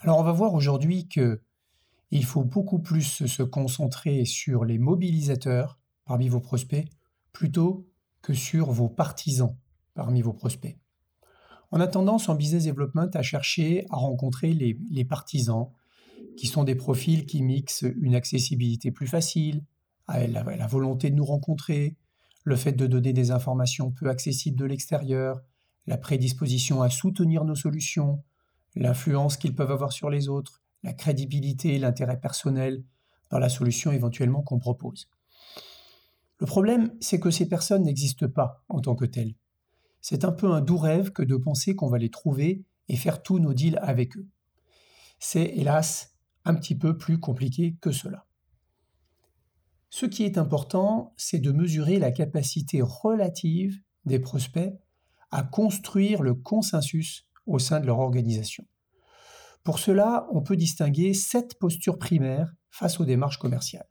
Alors on va voir aujourd'hui que il faut beaucoup plus se concentrer sur les mobilisateurs parmi vos prospects plutôt que sur vos partisans parmi vos prospects. On a tendance en business development à chercher à rencontrer les, partisans, qui sont des profils qui mixent une accessibilité plus facile, la, la volonté de nous rencontrer, le fait de donner des informations peu accessibles de l'extérieur, la prédisposition à soutenir nos solutions, l'influence qu'ils peuvent avoir sur les autres, la crédibilité l'intérêt personnel dans la solution éventuellement qu'on propose. Le problème, c'est que ces personnes n'existent pas en tant que telles. C'est un peu un doux rêve que de penser qu'on va les trouver et faire tous nos deals avec eux. C'est hélas un petit peu plus compliqué que cela. Ce qui est important, c'est de mesurer la capacité relative des prospects à construire le consensus au sein de leur organisation. Pour cela, on peut distinguer sept postures primaires face aux démarches commerciales.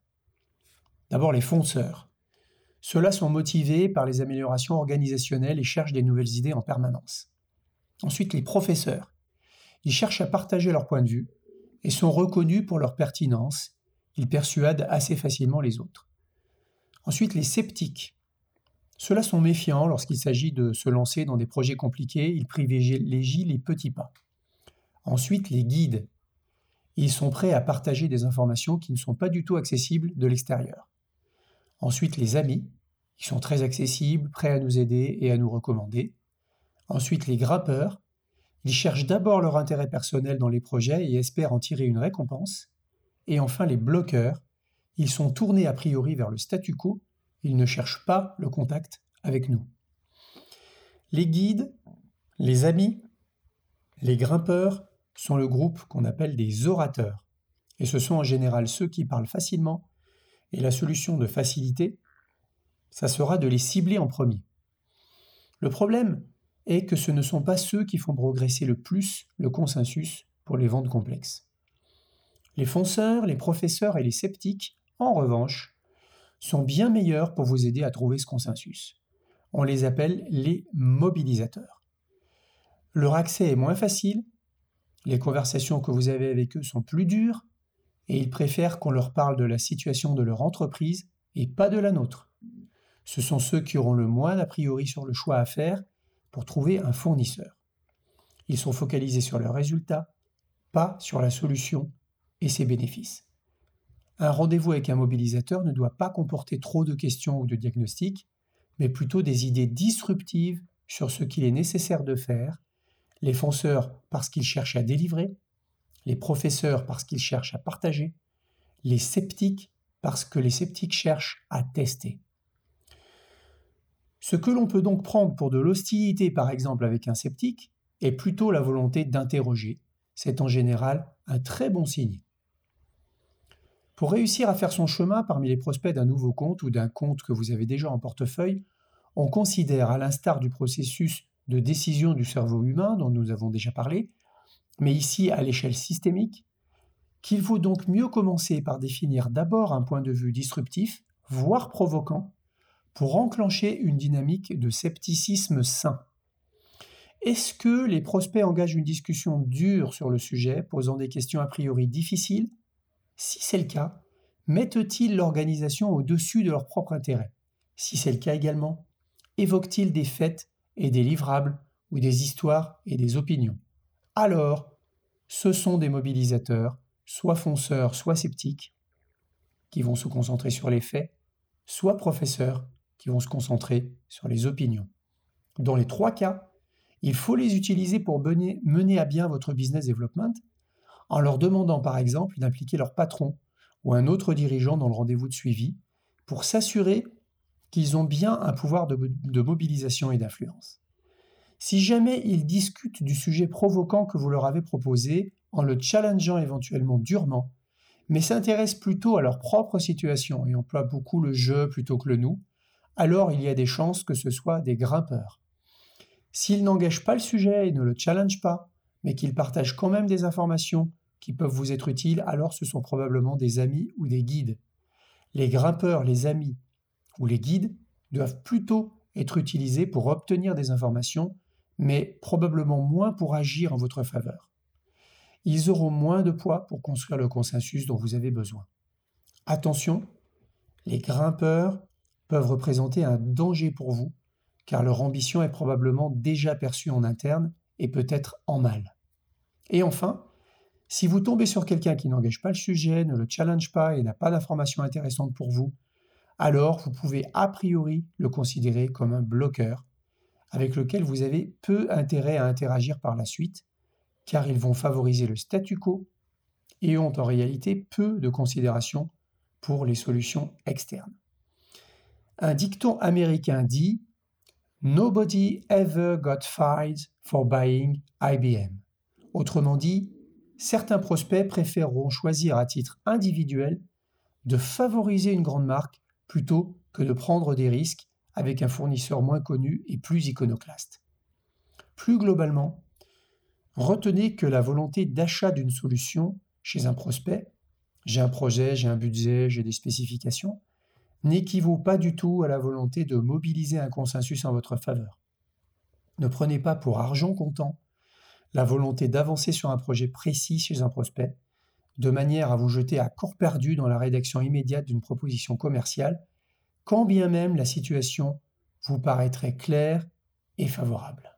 D'abord les fonceurs. Ceux-là sont motivés par les améliorations organisationnelles et cherchent des nouvelles idées en permanence. Ensuite les professeurs. Ils cherchent à partager leur point de vue et sont reconnus pour leur pertinence. Ils persuadent assez facilement les autres. Ensuite les sceptiques. Ceux-là sont méfiants lorsqu'il s'agit de se lancer dans des projets compliqués, ils privilégient les petits pas. Ensuite, les guides. Ils sont prêts à partager des informations qui ne sont pas du tout accessibles de l'extérieur. Ensuite, les amis. Ils sont très accessibles, prêts à nous aider et à nous recommander. Ensuite, les grappeurs. Ils cherchent d'abord leur intérêt personnel dans les projets et espèrent en tirer une récompense. Et enfin, les bloqueurs. Ils sont tournés a priori vers le statu quo ils ne cherchent pas le contact avec nous. Les guides, les amis, les grimpeurs sont le groupe qu'on appelle des orateurs. Et ce sont en général ceux qui parlent facilement. Et la solution de facilité, ça sera de les cibler en premier. Le problème est que ce ne sont pas ceux qui font progresser le plus le consensus pour les ventes complexes. Les fonceurs, les professeurs et les sceptiques, en revanche, sont bien meilleurs pour vous aider à trouver ce consensus. On les appelle les mobilisateurs. Leur accès est moins facile, les conversations que vous avez avec eux sont plus dures, et ils préfèrent qu'on leur parle de la situation de leur entreprise et pas de la nôtre. Ce sont ceux qui auront le moins d'a priori sur le choix à faire pour trouver un fournisseur. Ils sont focalisés sur leurs résultats, pas sur la solution et ses bénéfices. Un rendez-vous avec un mobilisateur ne doit pas comporter trop de questions ou de diagnostics, mais plutôt des idées disruptives sur ce qu'il est nécessaire de faire, les fonceurs parce qu'ils cherchent à délivrer, les professeurs parce qu'ils cherchent à partager, les sceptiques parce que les sceptiques cherchent à tester. Ce que l'on peut donc prendre pour de l'hostilité par exemple avec un sceptique est plutôt la volonté d'interroger. C'est en général un très bon signe. Pour réussir à faire son chemin parmi les prospects d'un nouveau compte ou d'un compte que vous avez déjà en portefeuille, on considère, à l'instar du processus de décision du cerveau humain dont nous avons déjà parlé, mais ici à l'échelle systémique, qu'il faut donc mieux commencer par définir d'abord un point de vue disruptif, voire provoquant, pour enclencher une dynamique de scepticisme sain. Est-ce que les prospects engagent une discussion dure sur le sujet, posant des questions a priori difficiles si c'est le cas, mettent-ils l'organisation au-dessus de leur propre intérêt? Si c'est le cas également, évoquent-ils des faits et des livrables ou des histoires et des opinions? Alors, ce sont des mobilisateurs, soit fonceurs, soit sceptiques, qui vont se concentrer sur les faits, soit professeurs, qui vont se concentrer sur les opinions. Dans les trois cas, il faut les utiliser pour mener à bien votre business development en leur demandant par exemple d'impliquer leur patron ou un autre dirigeant dans le rendez-vous de suivi pour s'assurer qu'ils ont bien un pouvoir de, mobilisation et d'influence. Si jamais ils discutent du sujet provoquant que vous leur avez proposé, en le challengeant éventuellement durement, mais s'intéressent plutôt à leur propre situation et emploient beaucoup le je plutôt que le nous, alors il y a des chances que ce soit des grimpeurs. S'ils n'engagent pas le sujet et ne le challengent pas, mais qu'ils partagent quand même des informations qui peuvent vous être utiles, alors ce sont probablement des amis ou des guides. Les grimpeurs, les amis ou les guides doivent plutôt être utilisés pour obtenir des informations, mais probablement moins pour agir en votre faveur. ils auront moins de poids pour construire le consensus dont vous avez besoin. Attention, les grimpeurs peuvent représenter un danger pour vous, car leur ambition est probablement déjà perçue en interne et peut-être en mal. Et enfin, si vous tombez sur quelqu'un qui n'engage pas le sujet, ne le challenge pas et n'a pas d'informations intéressantes pour vous, alors vous pouvez a priori le considérer comme un bloqueur avec lequel vous avez peu intérêt à interagir par la suite, car ils vont favoriser le statu quo et ont en réalité peu de considération pour les solutions externes. Un dicton américain dit Nobody ever got fired for buying IBM. Autrement dit, certains prospects préféreront choisir à titre individuel de favoriser une grande marque plutôt que de prendre des risques avec un fournisseur moins connu et plus iconoclaste. Plus globalement, retenez que la volonté d'achat d'une solution chez un prospect, j'ai un projet, j'ai un budget, j'ai des spécifications, n'équivaut pas du tout à la volonté de mobiliser un consensus en votre faveur. Ne prenez pas pour argent comptant la volonté d'avancer sur un projet précis chez un prospect, de manière à vous jeter à corps perdu dans la rédaction immédiate d'une proposition commerciale, quand bien même la situation vous paraîtrait claire et favorable.